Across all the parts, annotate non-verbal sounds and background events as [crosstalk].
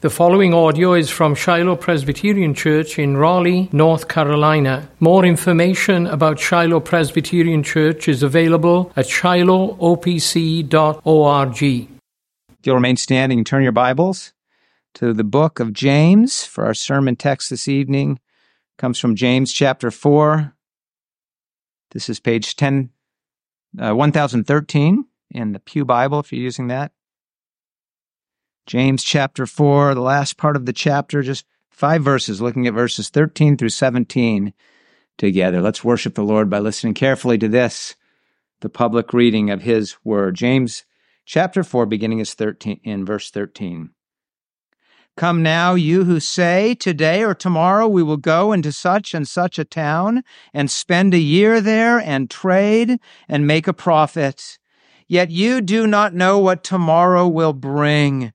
The following audio is from Shiloh Presbyterian Church in Raleigh, North Carolina. More information about Shiloh Presbyterian Church is available at shilohopc.org. If you'll remain standing and turn your Bibles to the book of James for our sermon text this evening comes from James chapter 4. This is page 10, uh, 1013 in the Pew Bible if you're using that. James chapter 4, the last part of the chapter, just five verses, looking at verses 13 through 17 together. Let's worship the Lord by listening carefully to this, the public reading of his word. James chapter 4, beginning is 13, in verse 13. Come now, you who say, Today or tomorrow we will go into such and such a town and spend a year there and trade and make a profit. Yet you do not know what tomorrow will bring.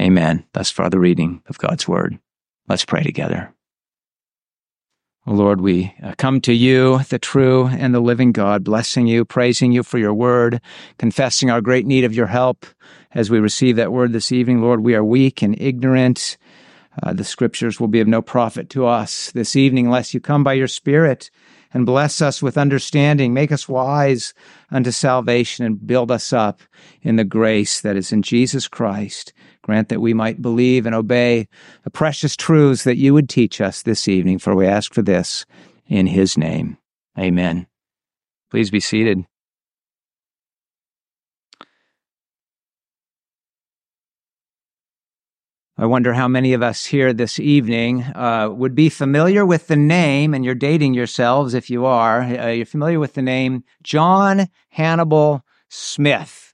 Amen. Thus far, the reading of God's word. Let's pray together. Lord, we uh, come to you, the true and the living God, blessing you, praising you for your word, confessing our great need of your help as we receive that word this evening. Lord, we are weak and ignorant. Uh, the scriptures will be of no profit to us this evening unless you come by your Spirit and bless us with understanding, make us wise unto salvation, and build us up in the grace that is in Jesus Christ. Grant that we might believe and obey the precious truths that you would teach us this evening, for we ask for this in his name. Amen. Please be seated. I wonder how many of us here this evening uh, would be familiar with the name, and you're dating yourselves if you are. Uh, you're familiar with the name John Hannibal Smith.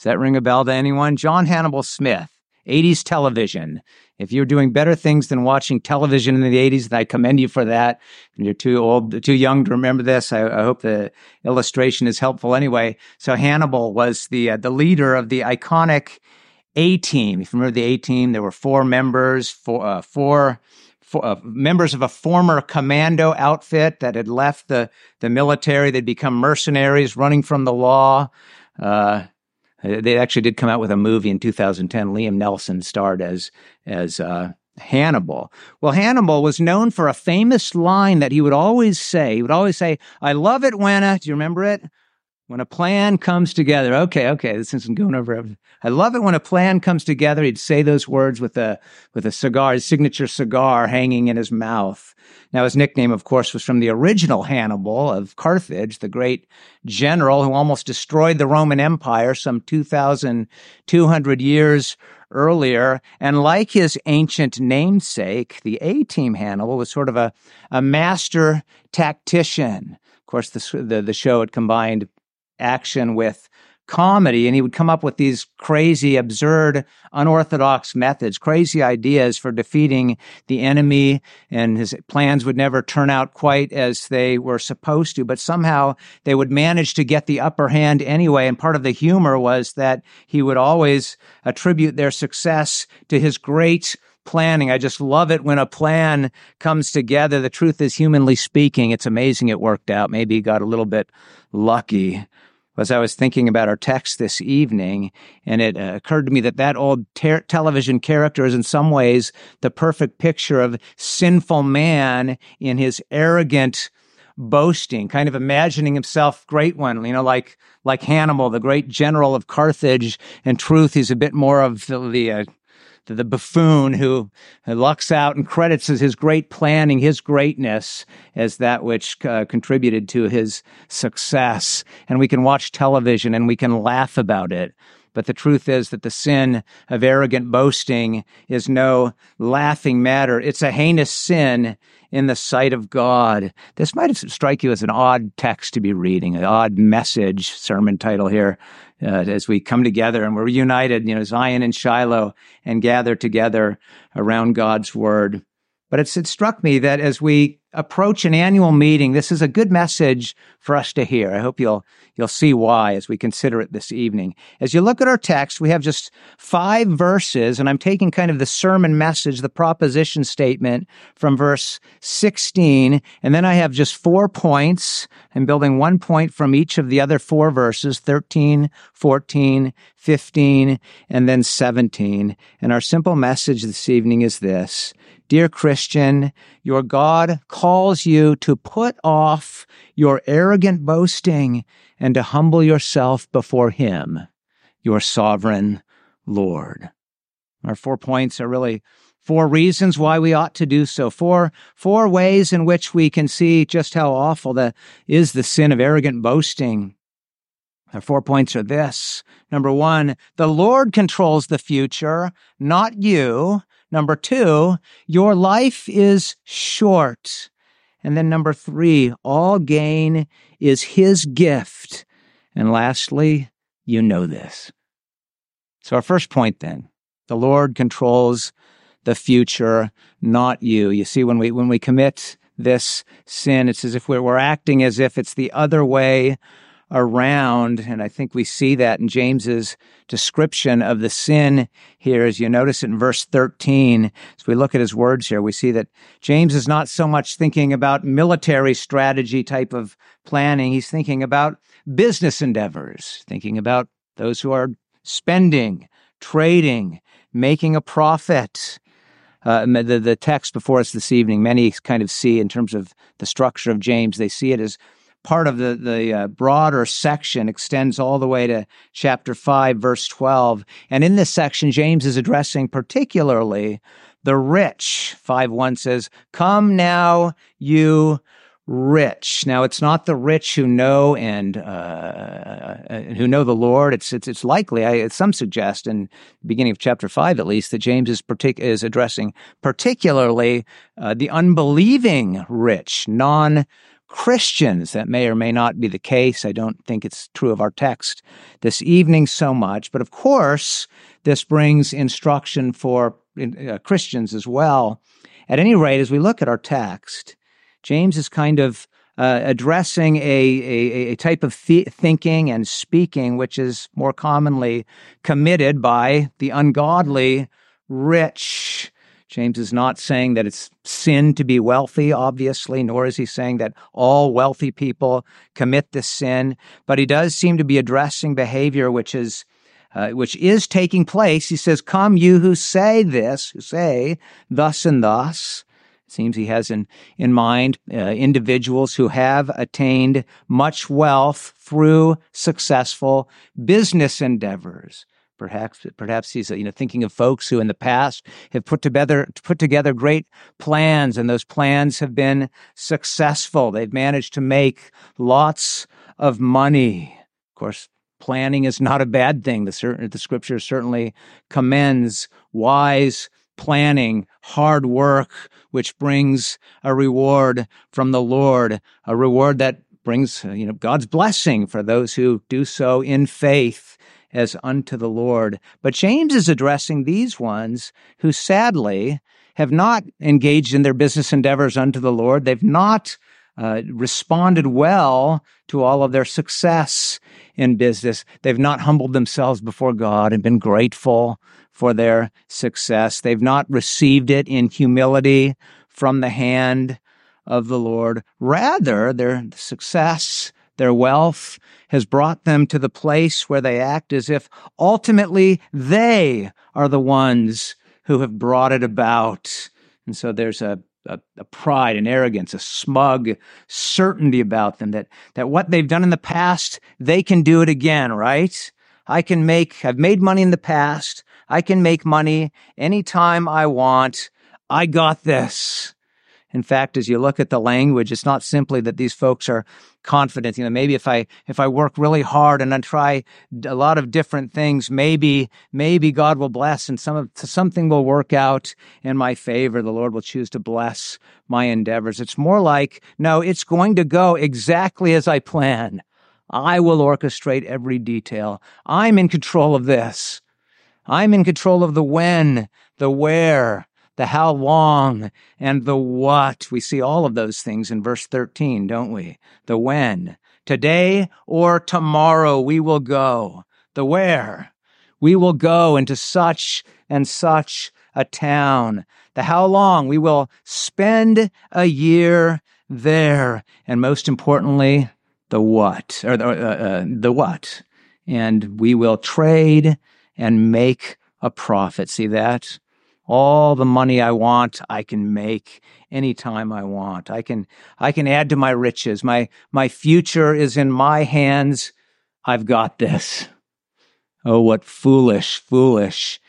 Does that ring a bell to anyone? John Hannibal Smith, 80s television. If you're doing better things than watching television in the 80s, then I commend you for that. And you're too old, too young to remember this. I, I hope the illustration is helpful anyway. So Hannibal was the uh, the leader of the iconic a team. If you remember the A team, there were four members, four, uh, four, uh, members of a former commando outfit that had left the, the military. They'd become mercenaries running from the law. Uh, they actually did come out with a movie in 2010. Liam Neeson starred as, as, uh, Hannibal. Well, Hannibal was known for a famous line that he would always say. He would always say, I love it when, uh, do you remember it? When a plan comes together. Okay, okay, this isn't going over. I love it when a plan comes together. He'd say those words with a with a cigar, his signature cigar hanging in his mouth. Now, his nickname, of course, was from the original Hannibal of Carthage, the great general who almost destroyed the Roman Empire some 2,200 years earlier. And like his ancient namesake, the A Team Hannibal was sort of a, a master tactician. Of course, the, the, the show had combined action with comedy and he would come up with these crazy absurd unorthodox methods crazy ideas for defeating the enemy and his plans would never turn out quite as they were supposed to but somehow they would manage to get the upper hand anyway and part of the humor was that he would always attribute their success to his great planning. I just love it when a plan comes together. The truth is, humanly speaking, it's amazing it worked out. Maybe he got a little bit lucky as I was thinking about our text this evening, and it uh, occurred to me that that old ter- television character is in some ways the perfect picture of sinful man in his arrogant boasting, kind of imagining himself great one, you know, like like Hannibal, the great general of Carthage. In truth, he's a bit more of the, the uh, the, the buffoon who lucks out and credits his great planning, his greatness as that which uh, contributed to his success. And we can watch television and we can laugh about it. But the truth is that the sin of arrogant boasting is no laughing matter. It's a heinous sin in the sight of God. This might strike you as an odd text to be reading, an odd message, sermon title here, uh, as we come together and we're united, you know, Zion and Shiloh, and gather together around God's word. But it's, it struck me that as we approach an annual meeting, this is a good message for us to hear. I hope you'll, you'll see why as we consider it this evening. As you look at our text, we have just five verses, and I'm taking kind of the sermon message, the proposition statement from verse 16, and then I have just four points. I'm building one point from each of the other four verses, 13, 14, 15, and then 17. And our simple message this evening is this. Dear Christian, your God calls you to put off your arrogant boasting and to humble yourself before Him, your sovereign Lord. Our four points are really four reasons why we ought to do so. Four, four ways in which we can see just how awful the, is the sin of arrogant boasting. Our four points are this. Number one, the Lord controls the future, not you. Number two, your life is short. And then number three, all gain is his gift. And lastly, you know this. So our first point then, the Lord controls the future, not you. You see, when we, when we commit this sin, it's as if we're, we're acting as if it's the other way around. And I think we see that in James's description of the sin here. As you notice in verse 13, as we look at his words here, we see that James is not so much thinking about military strategy type of planning. He's thinking about business endeavors, thinking about those who are spending, trading, making a profit. Uh, the, the text before us this evening, many kind of see in terms of the structure of James, they see it as part of the, the uh, broader section extends all the way to chapter 5, verse 12. And in this section, James is addressing particularly the rich. 5 1 says, Come now, you rich. Now, it's not the rich who know and uh, uh, who know the Lord. It's it's it's likely. I, some suggest in the beginning of chapter five, at least, that James is partic- is addressing particularly uh, the unbelieving rich, non Christians. That may or may not be the case. I don't think it's true of our text this evening so much. But of course, this brings instruction for uh, Christians as well. At any rate, as we look at our text, James is kind of uh, addressing a, a, a, type of th- thinking and speaking which is more commonly committed by the ungodly rich James is not saying that it's sin to be wealthy, obviously, nor is he saying that all wealthy people commit this sin, but he does seem to be addressing behavior which is uh, which is taking place. He says, "Come, you who say this, who say thus and thus." It seems he has in in mind uh, individuals who have attained much wealth through successful business endeavors. Perhaps, perhaps he's you know thinking of folks who in the past have put together put together great plans, and those plans have been successful. They've managed to make lots of money. Of course, planning is not a bad thing. The, the scripture certainly commends wise planning, hard work, which brings a reward from the Lord, a reward that brings you know God's blessing for those who do so in faith as unto the Lord. But James is addressing these ones who sadly have not engaged in their business endeavors unto the Lord. They've not uh, responded well to all of their success in business. They've not humbled themselves before God and been grateful for their success. They've not received it in humility from the hand of the Lord. Rather, their success their wealth has brought them to the place where they act as if ultimately they are the ones who have brought it about. And so there's a, a, a, pride and arrogance, a smug certainty about them that, that what they've done in the past, they can do it again, right? I can make, I've made money in the past. I can make money anytime I want. I got this. In fact, as you look at the language, it's not simply that these folks are confident. You know, maybe if I if I work really hard and I try a lot of different things, maybe maybe God will bless and some of something will work out in my favor. The Lord will choose to bless my endeavors. It's more like, no, it's going to go exactly as I plan. I will orchestrate every detail. I'm in control of this. I'm in control of the when, the where, the how long, and the what. We see all of those things in verse 13, don't we? The when. Today or tomorrow we will go. The where. We will go into such and such a town. The how long we will spend a year there. And most importantly, the what, or the, uh, uh, the what. And we will trade and make a profit. See that? All the money I want, I can make anytime I want. I can, I can add to my riches. My, my future is in my hands. I've got this. Oh, what foolish, foolish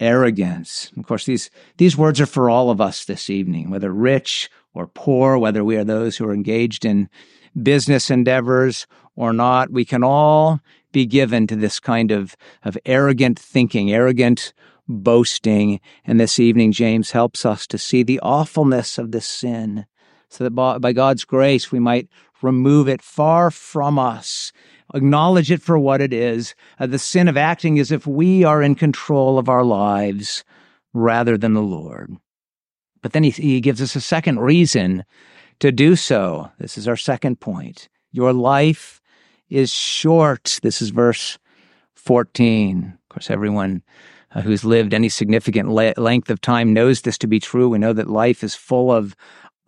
arrogance. Of course, these, these words are for all of us this evening, whether rich or poor, whether we are those who are engaged in business endeavors or not. We can all be given to this kind of, of arrogant thinking, arrogant boasting. And this evening, James helps us to see the awfulness of this sin so that by, God's grace, we might remove it far from us acknowledge it for what it is. Uh, the sin of acting as if we are in control of our lives rather than the Lord. But then he, he gives us a second reason to do so. This is our second point. Your life is short. This is verse 14. Of course, everyone uh, who's lived any significant le- length of time knows this to be true. We know that life is full of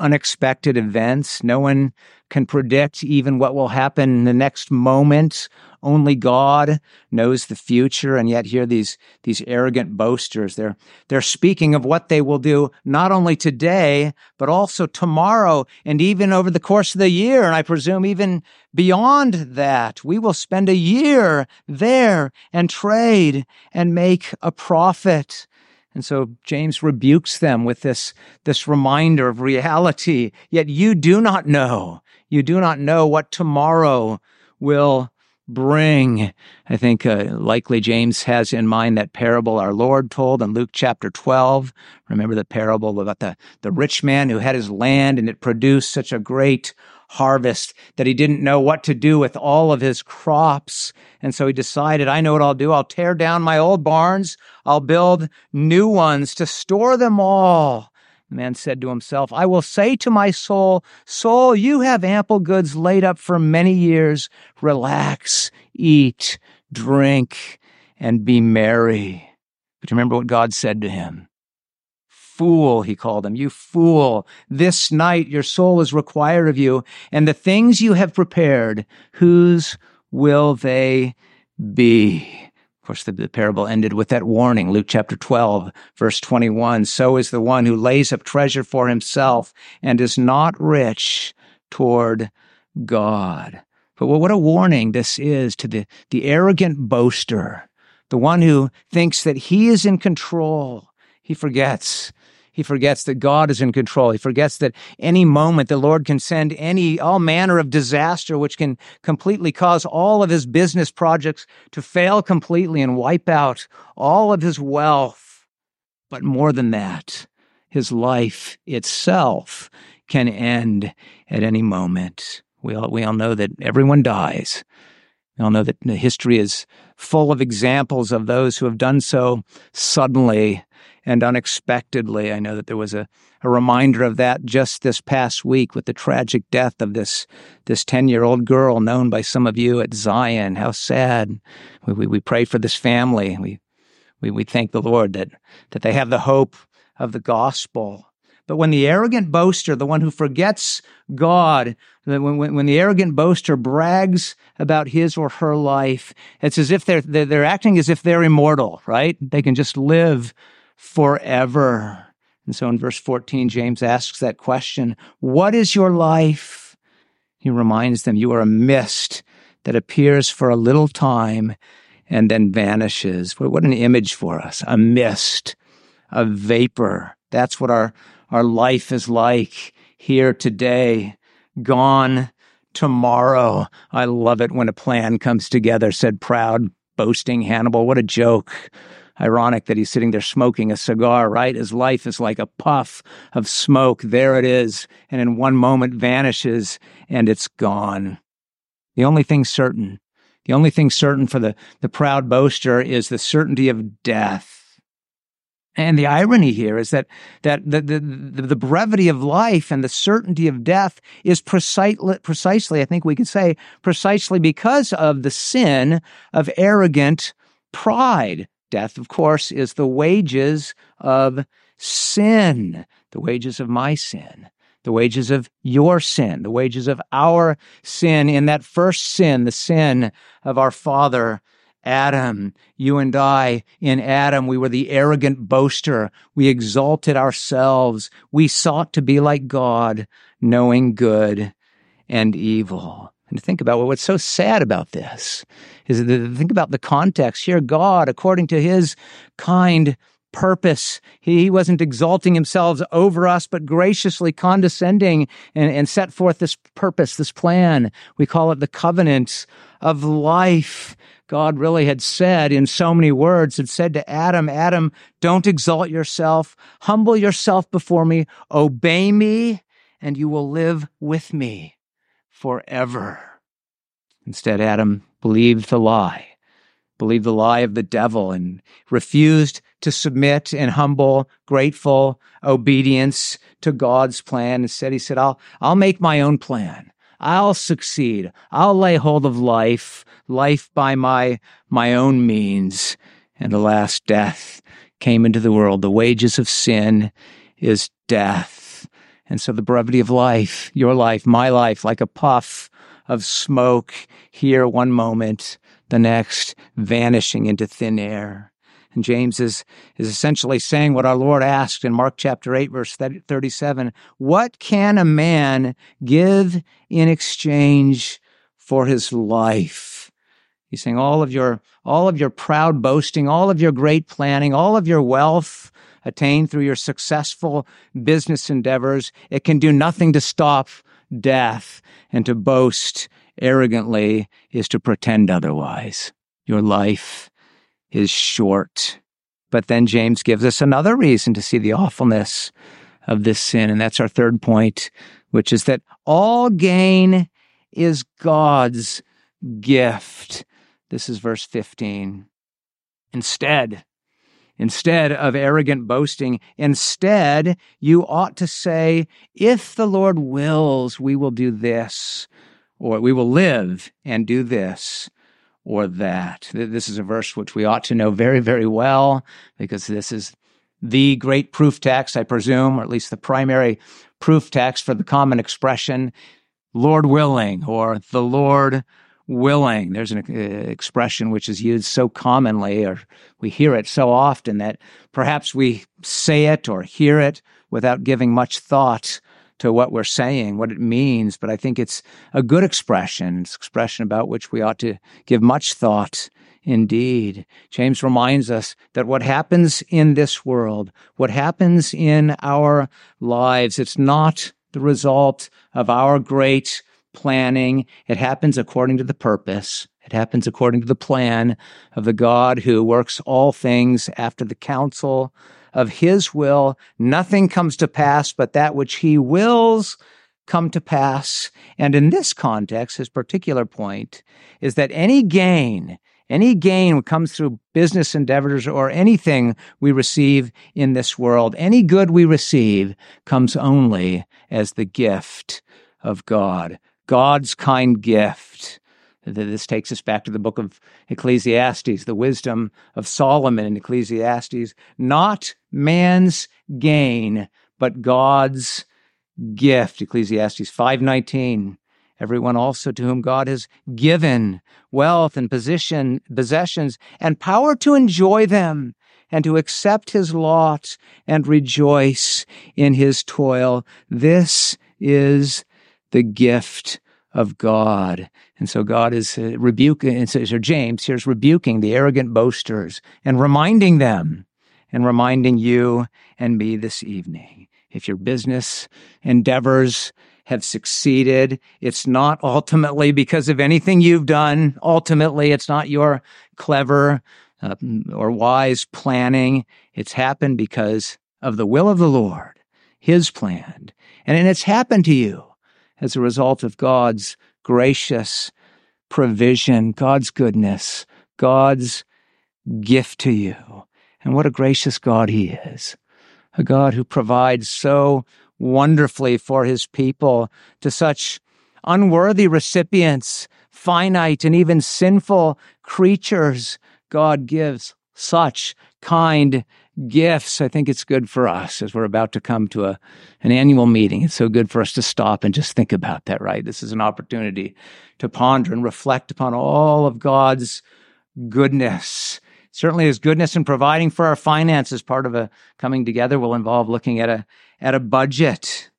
unexpected events. No one can predict even what will happen in the next moment. Only God knows the future. And yet here these, these arrogant boasters, they're, they're speaking of what they will do not only today, but also tomorrow and even over the course of the year. And I presume even beyond that, we will spend a year there and trade and make a profit. And so James rebukes them with this, this reminder of reality. Yet you do not know. You do not know what tomorrow will bring. I think uh, likely James has in mind that parable our Lord told in Luke chapter 12. Remember the parable about the, the rich man who had his land and it produced such a great harvest that he didn't know what to do with all of his crops. And so he decided, I know what I'll do. I'll tear down my old barns. I'll build new ones to store them all. The man said to himself, I will say to my soul, Soul, you have ample goods laid up for many years. Relax, eat, drink, and be merry. But remember what God said to him fool, he called him. You fool. This night your soul is required of you, and the things you have prepared, whose will they be? Of course, the, the, parable ended with that warning, Luke chapter 12, verse 21. So is the one who lays up treasure for himself and is not rich toward God. But what a warning this is to the, the arrogant boaster, the one who thinks that he is in control. He forgets he forgets that God is in control. He forgets that any moment the Lord can send any, all manner of disaster, which can completely cause all of his business projects to fail completely and wipe out all of his wealth. But more than that, his life itself can end at any moment. We all, we all know that everyone dies. We all know that history is full of examples of those who have done so suddenly and unexpectedly. I know that there was a, a reminder of that just this past week with the tragic death of this this 10 year old girl known by some of you at Zion. How sad. We, we, we pray for this family. We, we, we thank the Lord that, that they have the hope of the gospel. But when the arrogant boaster, the one who forgets God, when, when, when, the arrogant boaster brags about his or her life, it's as if they're, they're, they're acting as if they're immortal, right? They can just live forever. And so in verse 14, James asks that question What is your life? He reminds them, You are a mist that appears for a little time and then vanishes. What an image for us a mist, a vapor. That's what our, our life is like here today, gone tomorrow. I love it when a plan comes together, said proud, boasting Hannibal. What a joke. Ironic that he's sitting there smoking a cigar, right? His life is like a puff of smoke. There it is. And in one moment vanishes and it's gone. The only thing certain, the only thing certain for the, the proud boaster is the certainty of death. And the irony here is that, that the, the, the, brevity of life and the certainty of death is precisely, precisely, I think we could say, precisely because of the sin of arrogant pride. Death, of course, is the wages of sin, the wages of my sin, the wages of your sin, the wages of our sin in that first sin, the sin of our father Adam, you and I, in Adam, we were the arrogant boaster. We exalted ourselves. We sought to be like God, knowing good and evil. And to think about what's so sad about this is to think about the context here. God, according to his kind purpose, he wasn't exalting himself over us, but graciously condescending and, and set forth this purpose, this plan. We call it the covenant of life God really had said in so many words, had said to Adam, Adam, don't exalt yourself. Humble yourself before me. Obey me and you will live with me forever. Instead, Adam believed the lie, believed the lie of the devil and refused to submit in humble, grateful obedience to God's plan. Instead, he said, I'll, I'll make my own plan. I'll succeed. I'll lay hold of life, life by my, my own means. And alas, death came into the world. The wages of sin is death. And so the brevity of life, your life, my life, like a puff of smoke here one moment, the next vanishing into thin air. And James is, is essentially saying what our Lord asked in Mark chapter 8, verse 37. What can a man give in exchange for his life? He's saying all of your, all of your proud boasting, all of your great planning, all of your wealth attained through your successful business endeavors, it can do nothing to stop death. And to boast arrogantly is to pretend otherwise. Your life is short. But then James gives us another reason to see the awfulness of this sin. And that's our third point, which is that all gain is God's gift. This is verse 15. Instead, instead of arrogant boasting, instead, you ought to say, if the Lord wills, we will do this, or we will live and do this or that. This is a verse which we ought to know very, very well because this is the great proof text, I presume, or at least the primary proof text for the common expression, Lord willing, or the Lord willing. There's an uh, expression which is used so commonly, or we hear it so often that perhaps we say it or hear it without giving much thought to what we're saying, what it means, but I think it's a good expression. It's expression about which we ought to give much thought indeed. James reminds us that what happens in this world, what happens in our lives, it's not the result of our great planning. It happens according to the purpose. It happens according to the plan of the God who works all things after the counsel of his will. Nothing comes to pass but that which he wills come to pass. And in this context, his particular point is that any gain, any gain comes through business endeavors or anything we receive in this world, any good we receive comes only as the gift of God. God's kind gift this takes us back to the book of Ecclesiastes, the wisdom of Solomon in Ecclesiastes. Not man's gain, but God's gift. Ecclesiastes 519. Everyone also to whom God has given wealth and position, possessions and power to enjoy them and to accept his lot and rejoice in his toil. This is the gift of God. And so God is uh, rebuking, and so James here's rebuking the arrogant boasters and reminding them and reminding you and me this evening. If your business endeavors have succeeded, it's not ultimately because of anything you've done. Ultimately, it's not your clever uh, or wise planning. It's happened because of the will of the Lord, His plan. And, And it's happened to you as a result of God's gracious provision, God's goodness, God's gift to you. And what a gracious God he is. A God who provides so wonderfully for his people to such unworthy recipients, finite and even sinful creatures. God gives such kind gifts. I think it's good for us as we're about to come to a, an annual meeting. It's so good for us to stop and just think about that, right? This is an opportunity to ponder and reflect upon all of God's goodness. Certainly his goodness in providing for our finances. Part of a coming together will involve looking at a, at a budget.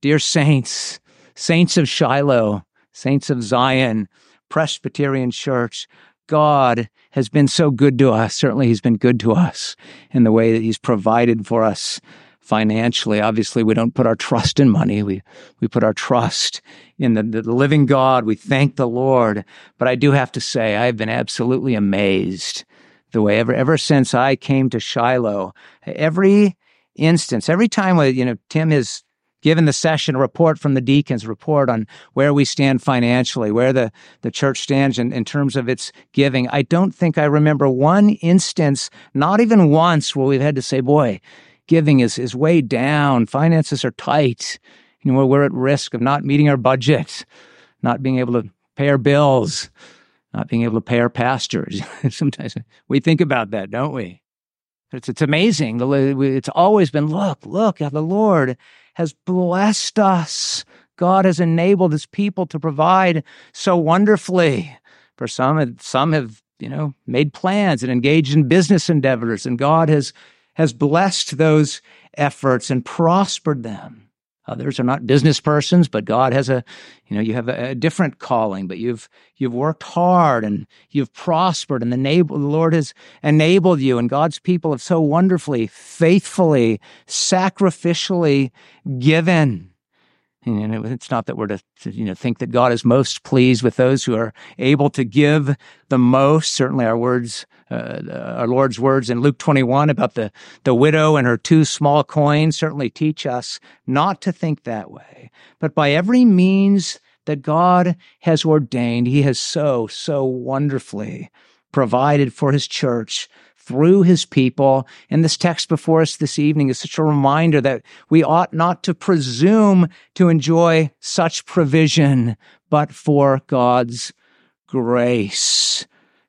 Dear saints, saints of Shiloh, saints of Zion, Presbyterian Church, God has been so good to us. Certainly, He's been good to us in the way that He's provided for us financially. Obviously, we don't put our trust in money. We, we put our trust in the, the living God. We thank the Lord. But I do have to say, I've been absolutely amazed the way ever, ever since I came to Shiloh, every instance, every time, you know, Tim has given the session a report from the deacons, report on where we stand financially, where the, the church stands in, in terms of its giving. I don't think I remember one instance, not even once, where we've had to say, boy, giving is, is way down. Finances are tight. You know, we're at risk of not meeting our budget, not being able to pay our bills, not being able to pay our pastors. [laughs] Sometimes we think about that, don't we? It's, it's amazing. It's always been, look, look, at the Lord has blessed us. God has enabled his people to provide so wonderfully. For some, some have, you know, made plans and engaged in business endeavors, and God has, has blessed those efforts and prospered them. Others are not business persons, but God has a, you know, you have a, a different calling, but you've, you've worked hard and you've prospered and the, the Lord has enabled you and God's people have so wonderfully, faithfully, sacrificially given. And it's not that we're to, to, you know, think that God is most pleased with those who are able to give the most. Certainly our words, uh, our Lord's words in Luke 21 about the, the widow and her two small coins certainly teach us not to think that way. But by every means that God has ordained, he has so, so wonderfully provided for his church through his people. And this text before us this evening is such a reminder that we ought not to presume to enjoy such provision, but for God's grace.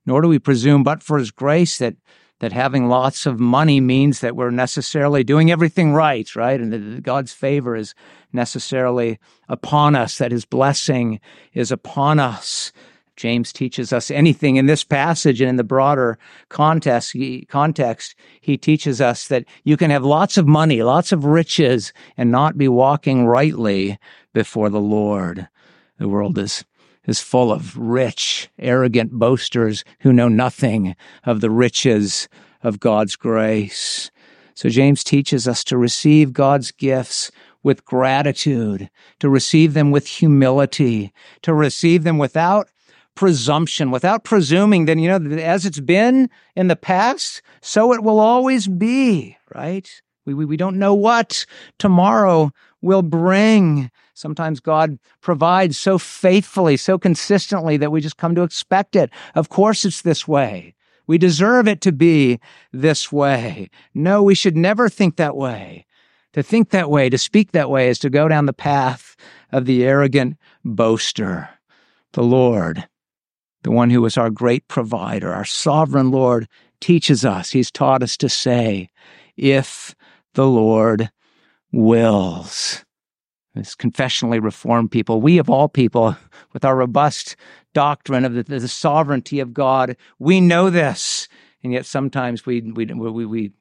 Nor do we presume, but for his grace, that that having lots of money means that we're necessarily doing everything right, right? And that God's favor is necessarily upon us, that his blessing is upon us. James teaches us anything in this passage and in the broader context, he, context, he teaches us that you can have lots of money, lots of riches, and not be walking rightly before the Lord. The world is is full of rich, arrogant boasters who know nothing of the riches of God's grace. So James teaches us to receive God's gifts with gratitude, to receive them with humility, to receive them without presumption, without presuming that, you know, as it's been in the past, so it will always be, right? We, we, we don't know what tomorrow will bring. Sometimes God provides so faithfully, so consistently that we just come to expect it. Of course, it's this way. We deserve it to be this way. No, we should never think that way. To think that way, to speak that way, is to go down the path of the arrogant boaster. The Lord the one who is our great provider, our sovereign Lord, teaches us. He's taught us to say, if the Lord wills. As confessionally reformed people, we of all people, [laughs] with our robust doctrine of the, the sovereignty of God, we know this. And yet sometimes we, we, we, we,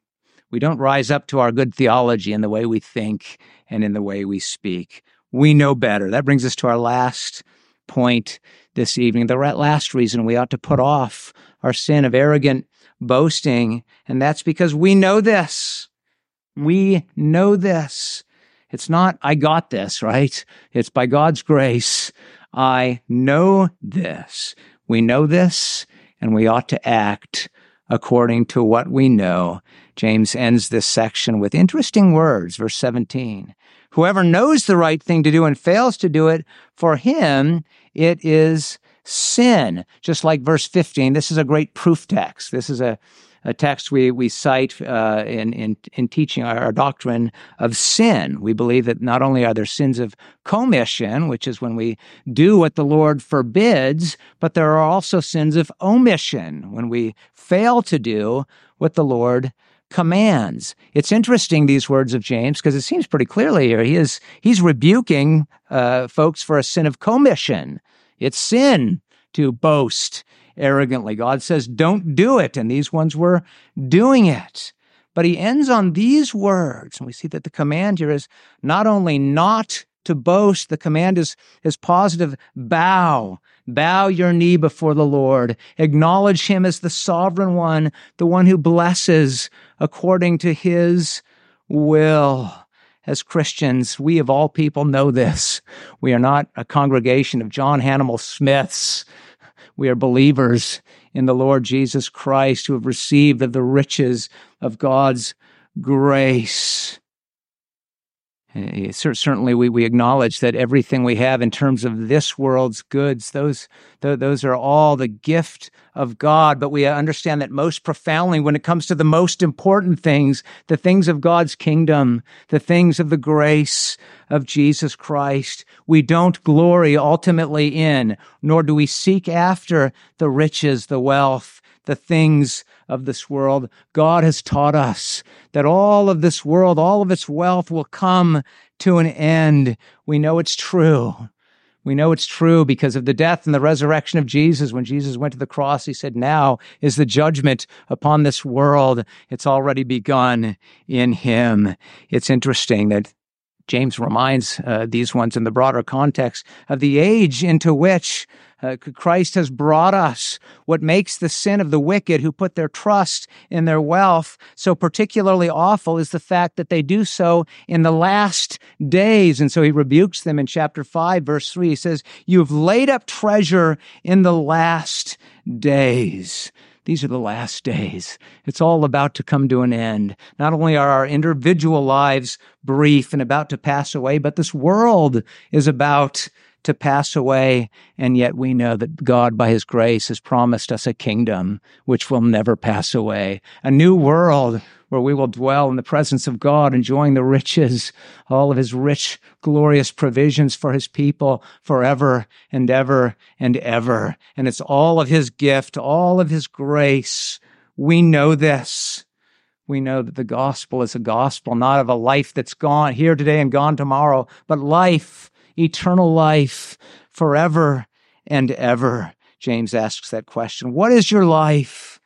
we don't rise up to our good theology in the way we think and in the way we speak. We know better. That brings us to our last point this evening. The last reason we ought to put off our sin of arrogant boasting, and that's because we know this. We know this. It's not, I got this, right? It's by God's grace. I know this. We know this, and we ought to act according to what we know. James ends this section with interesting words, verse 17. Whoever knows the right thing to do and fails to do it, for him it is sin. Just like verse 15, this is a great proof text. This is a, a text we, we cite uh, in, in, in teaching our, our, doctrine of sin. We believe that not only are there sins of commission, which is when we do what the Lord forbids, but there are also sins of omission, when we fail to do what the Lord commands. It's interesting these words of James because it seems pretty clearly here he is he's rebuking uh, folks for a sin of commission. It's sin to boast arrogantly. God says, don't do it. And these ones were doing it. But he ends on these words. And we see that the command here is not only not to boast, the command is, is positive bow. Bow your knee before the Lord. Acknowledge him as the sovereign one, the one who blesses according to his will. As Christians, we of all people know this. We are not a congregation of John Hannibal Smiths we are believers in the Lord Jesus Christ who have received of the riches of God's grace. Eh, certainly, we, we acknowledge that everything we have in terms of this world's goods, those, those are all the gift of God. But we understand that most profoundly, when it comes to the most important things, the things of God's kingdom, the things of the grace of Jesus Christ, we don't glory ultimately in, nor do we seek after the riches, the wealth, the things of this world. God has taught us that all of this world, all of its wealth will come to an end. We know it's true. We know it's true because of the death and the resurrection of Jesus. When Jesus went to the cross, he said, Now is the judgment upon this world. It's already begun in him. It's interesting that James reminds uh, these ones in the broader context of the age into which uh, Christ has brought us. What makes the sin of the wicked who put their trust in their wealth so particularly awful is the fact that they do so in the last days. And so he rebukes them in chapter 5, verse 3. He says, You have laid up treasure in the last days. These are the last days. It's all about to come to an end. Not only are our individual lives brief and about to pass away, but this world is about to pass away. And yet we know that God, by his grace, has promised us a kingdom which will never pass away, a new world where we will dwell in the presence of God, enjoying the riches, all of his rich, glorious provisions for his people forever and ever and ever. And it's all of his gift, all of his grace. We know this. We know that the gospel is a gospel not of a life that's gone here today and gone tomorrow, but life eternal life forever and ever? James asks that question. What is your life?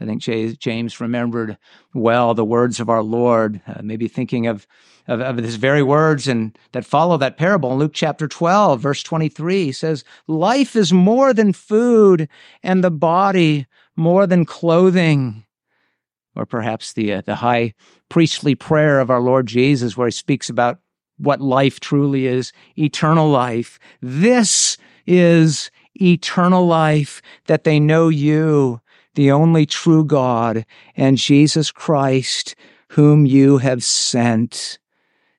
I think James remembered well the words of our Lord, uh, maybe thinking of, of, of his very words and that follow that parable in Luke chapter 12, verse 23. He says, Life is more than food and the body more than clothing. Or perhaps the, uh, the high priestly prayer of our Lord Jesus, where he speaks about what life truly is eternal life. This is eternal life that they know you, the only true God, and Jesus Christ, whom you have sent.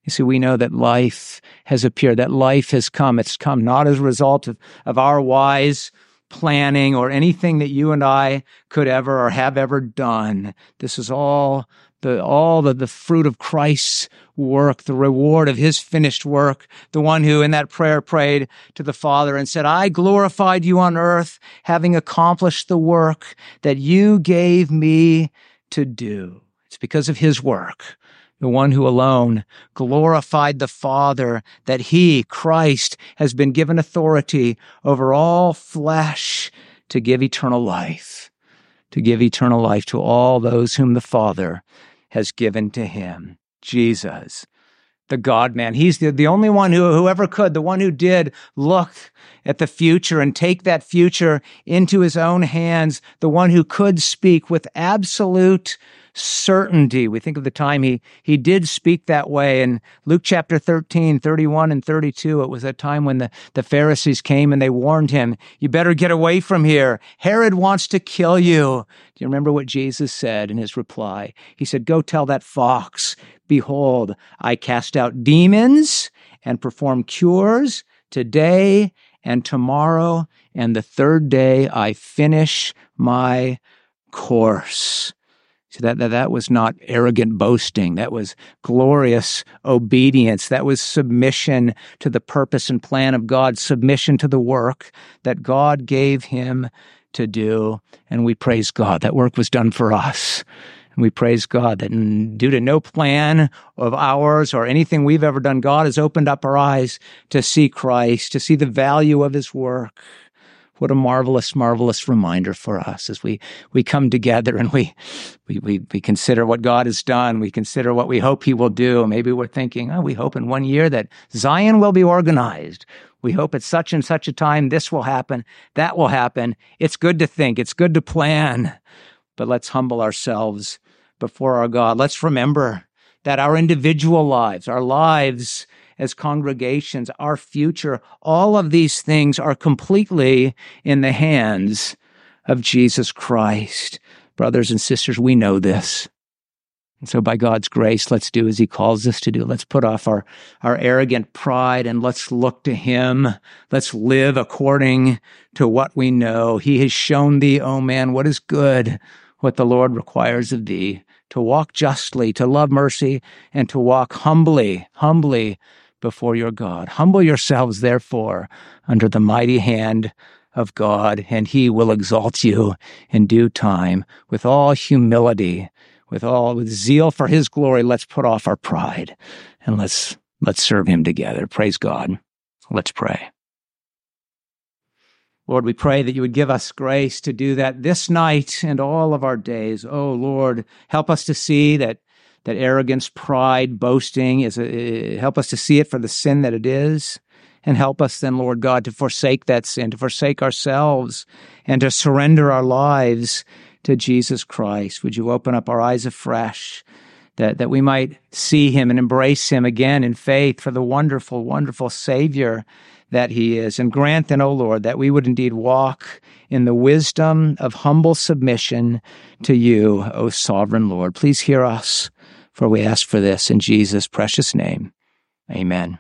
You see, we know that life has appeared, that life has come. It's come not as a result of, of our wise planning or anything that you and I could ever or have ever done. This is all the, all the, the fruit of Christ's work, the reward of his finished work, the one who in that prayer prayed to the Father and said, I glorified you on earth, having accomplished the work that you gave me to do. It's because of his work, the one who alone glorified the Father, that he, Christ, has been given authority over all flesh to give eternal life, to give eternal life to all those whom the Father has given to him. Jesus, the God man. He's the, the only one who, whoever could, the one who did look at the future and take that future into his own hands, the one who could speak with absolute certainty. We think of the time he, he did speak that way. In Luke chapter 13, 31 and 32, it was a time when the, the Pharisees came and they warned him, you better get away from here. Herod wants to kill you. Do you remember what Jesus said in his reply? He said, go tell that fox, behold, I cast out demons and perform cures today and tomorrow. And the third day I finish my course. So that, that, that was not arrogant boasting. That was glorious obedience. That was submission to the purpose and plan of God, submission to the work that God gave him to do. And we praise God. That work was done for us. And we praise God that due to no plan of ours or anything we've ever done, God has opened up our eyes to see Christ, to see the value of his work. What a marvelous, marvelous reminder for us as we, we come together and we, we, we, we consider what God has done. We consider what we hope he will do. Maybe we're thinking, oh, we hope in one year that Zion will be organized. We hope at such and such a time this will happen, that will happen. It's good to think. It's good to plan, but let's humble ourselves before our God. Let's remember that our individual lives, our lives as congregations, our future, all of these things are completely in the hands of Jesus Christ. Brothers and sisters, we know this. And so by God's grace, let's do as he calls us to do. Let's put off our, our arrogant pride and let's look to him. Let's live according to what we know. He has shown thee, O oh man, what is good, what the Lord requires of thee, to walk justly, to love mercy, and to walk humbly, humbly before your God. Humble yourselves, therefore, under the mighty hand of God, and he will exalt you in due time with all humility, with all with zeal for his glory. Let's put off our pride and let's let's serve him together. Praise God. Let's pray. Lord, we pray that you would give us grace to do that this night and all of our days. Oh Lord, help us to see that that arrogance, pride, boasting is a, help us to see it for the sin that it is. And help us then, Lord God, to forsake that sin, to forsake ourselves, and to surrender our lives to Jesus Christ. Would you open up our eyes afresh that, that we might see him and embrace him again in faith for the wonderful, wonderful Savior that he is. And grant then, O Lord, that we would indeed walk in the wisdom of humble submission to you, O sovereign Lord. Please hear us. For we ask for this in Jesus' precious name. Amen.